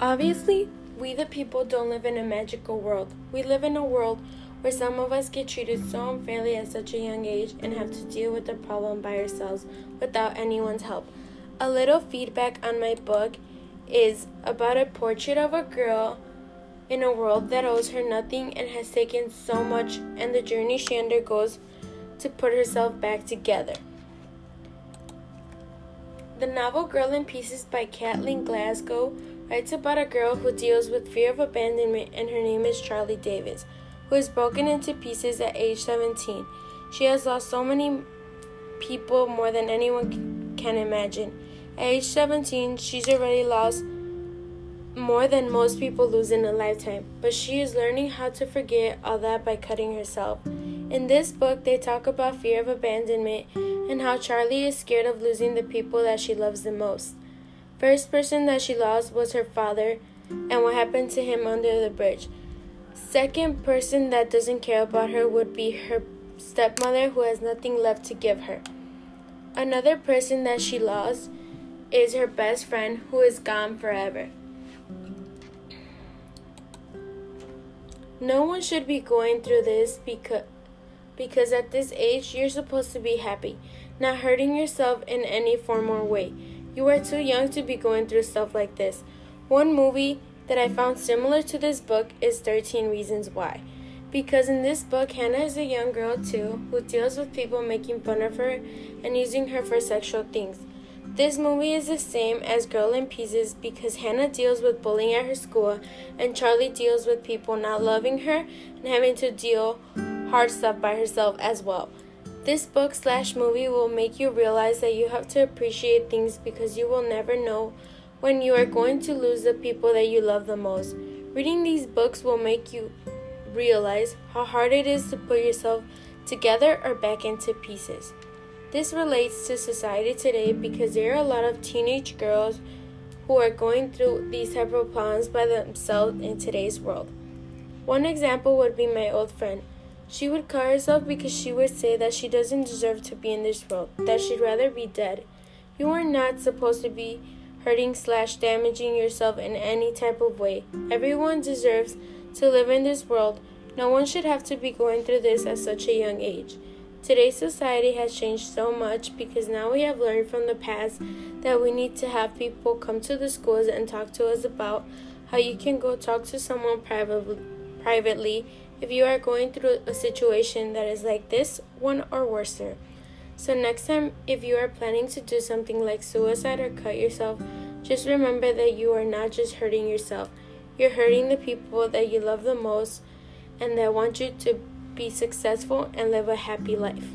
Obviously, we the people don't live in a magical world. We live in a world where some of us get treated so unfairly at such a young age and have to deal with the problem by ourselves without anyone's help. A little feedback on my book is about a portrait of a girl in a world that owes her nothing and has taken so much, and the journey she undergoes to put herself back together. The novel Girl in Pieces by Kathleen Glasgow writes about a girl who deals with fear of abandonment, and her name is Charlie Davis, who is broken into pieces at age 17. She has lost so many people more than anyone can imagine. At age 17, she's already lost more than most people lose in a lifetime, but she is learning how to forget all that by cutting herself. In this book, they talk about fear of abandonment and how Charlie is scared of losing the people that she loves the most. First person that she lost was her father and what happened to him under the bridge. Second person that doesn't care about her would be her stepmother who has nothing left to give her. Another person that she lost is her best friend who is gone forever. No one should be going through this because because at this age you're supposed to be happy, not hurting yourself in any form or way. You are too young to be going through stuff like this. One movie that I found similar to this book is 13 Reasons Why. Because in this book, Hannah is a young girl too who deals with people making fun of her and using her for sexual things. This movie is the same as Girl in Pieces because Hannah deals with bullying at her school and Charlie deals with people not loving her and having to deal hard stuff by herself as well. This book slash movie will make you realize that you have to appreciate things because you will never know when you are going to lose the people that you love the most. Reading these books will make you realize how hard it is to put yourself together or back into pieces. This relates to society today because there are a lot of teenage girls who are going through these type of problems by themselves in today's world. One example would be my old friend. She would cut herself because she would say that she doesn't deserve to be in this world, that she'd rather be dead. You are not supposed to be hurting slash damaging yourself in any type of way. Everyone deserves to live in this world. No one should have to be going through this at such a young age. Today's society has changed so much because now we have learned from the past that we need to have people come to the schools and talk to us about how you can go talk to someone privately privately if you are going through a situation that is like this one or worse. So next time if you are planning to do something like suicide or cut yourself, just remember that you are not just hurting yourself. You're hurting the people that you love the most and that want you to be successful and live a happy life.